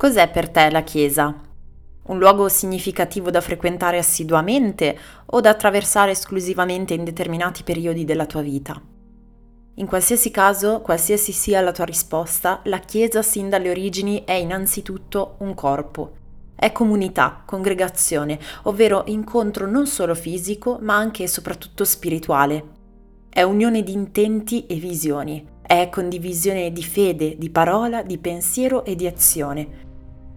Cos'è per te la Chiesa? Un luogo significativo da frequentare assiduamente o da attraversare esclusivamente in determinati periodi della tua vita? In qualsiasi caso, qualsiasi sia la tua risposta, la Chiesa sin dalle origini è innanzitutto un corpo. È comunità, congregazione, ovvero incontro non solo fisico, ma anche e soprattutto spirituale. È unione di intenti e visioni, è condivisione di fede, di parola, di pensiero e di azione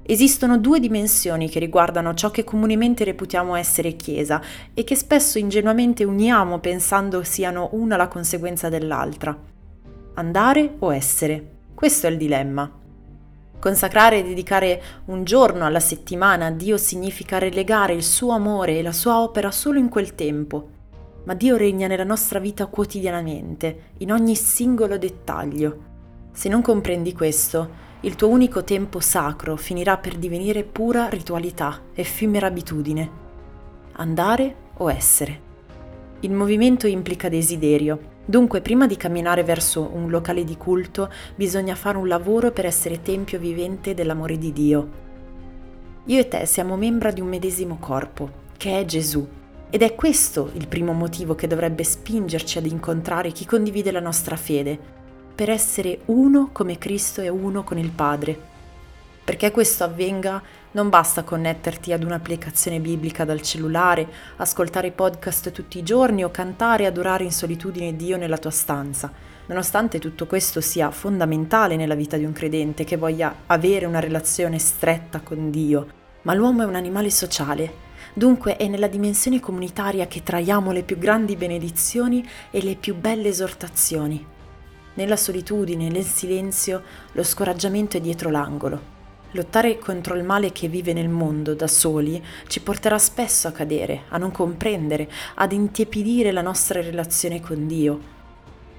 Esistono due dimensioni che riguardano ciò che comunemente reputiamo essere Chiesa e che spesso ingenuamente uniamo pensando siano una la conseguenza dell'altra. Andare o essere? Questo è il dilemma. Consacrare e dedicare un giorno alla settimana a Dio significa relegare il suo amore e la sua opera solo in quel tempo, ma Dio regna nella nostra vita quotidianamente, in ogni singolo dettaglio. Se non comprendi questo, il tuo unico tempo sacro finirà per divenire pura ritualità, effimera abitudine. Andare o essere. Il movimento implica desiderio, dunque prima di camminare verso un locale di culto bisogna fare un lavoro per essere tempio vivente dell'amore di Dio. Io e te siamo membra di un medesimo corpo, che è Gesù, ed è questo il primo motivo che dovrebbe spingerci ad incontrare chi condivide la nostra fede, per essere uno come Cristo è uno con il Padre. Perché questo avvenga non basta connetterti ad un'applicazione biblica dal cellulare, ascoltare podcast tutti i giorni o cantare e adorare in solitudine Dio nella tua stanza. Nonostante tutto questo sia fondamentale nella vita di un credente che voglia avere una relazione stretta con Dio, ma l'uomo è un animale sociale, dunque è nella dimensione comunitaria che traiamo le più grandi benedizioni e le più belle esortazioni. Nella solitudine, nel silenzio, lo scoraggiamento è dietro l'angolo. Lottare contro il male che vive nel mondo da soli ci porterà spesso a cadere, a non comprendere, ad intiepidire la nostra relazione con Dio.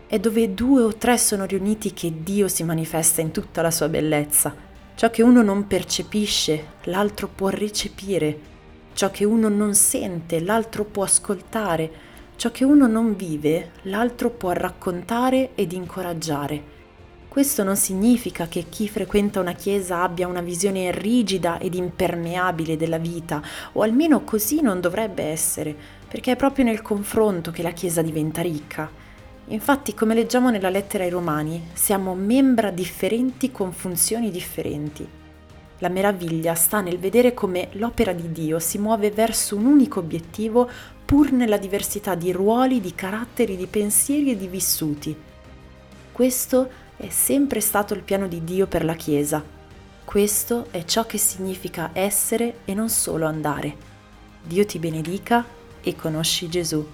È dove due o tre sono riuniti che Dio si manifesta in tutta la sua bellezza. Ciò che uno non percepisce, l'altro può recepire. Ciò che uno non sente, l'altro può ascoltare Ciò che uno non vive, l'altro può raccontare ed incoraggiare. Questo non significa che chi frequenta una chiesa abbia una visione rigida ed impermeabile della vita, o almeno così non dovrebbe essere, perché è proprio nel confronto che la chiesa diventa ricca. Infatti, come leggiamo nella lettera ai Romani, siamo membra differenti con funzioni differenti. La meraviglia sta nel vedere come l'opera di Dio si muove verso un unico obiettivo pur nella diversità di ruoli, di caratteri, di pensieri e di vissuti. Questo è sempre stato il piano di Dio per la Chiesa. Questo è ciò che significa essere e non solo andare. Dio ti benedica e conosci Gesù.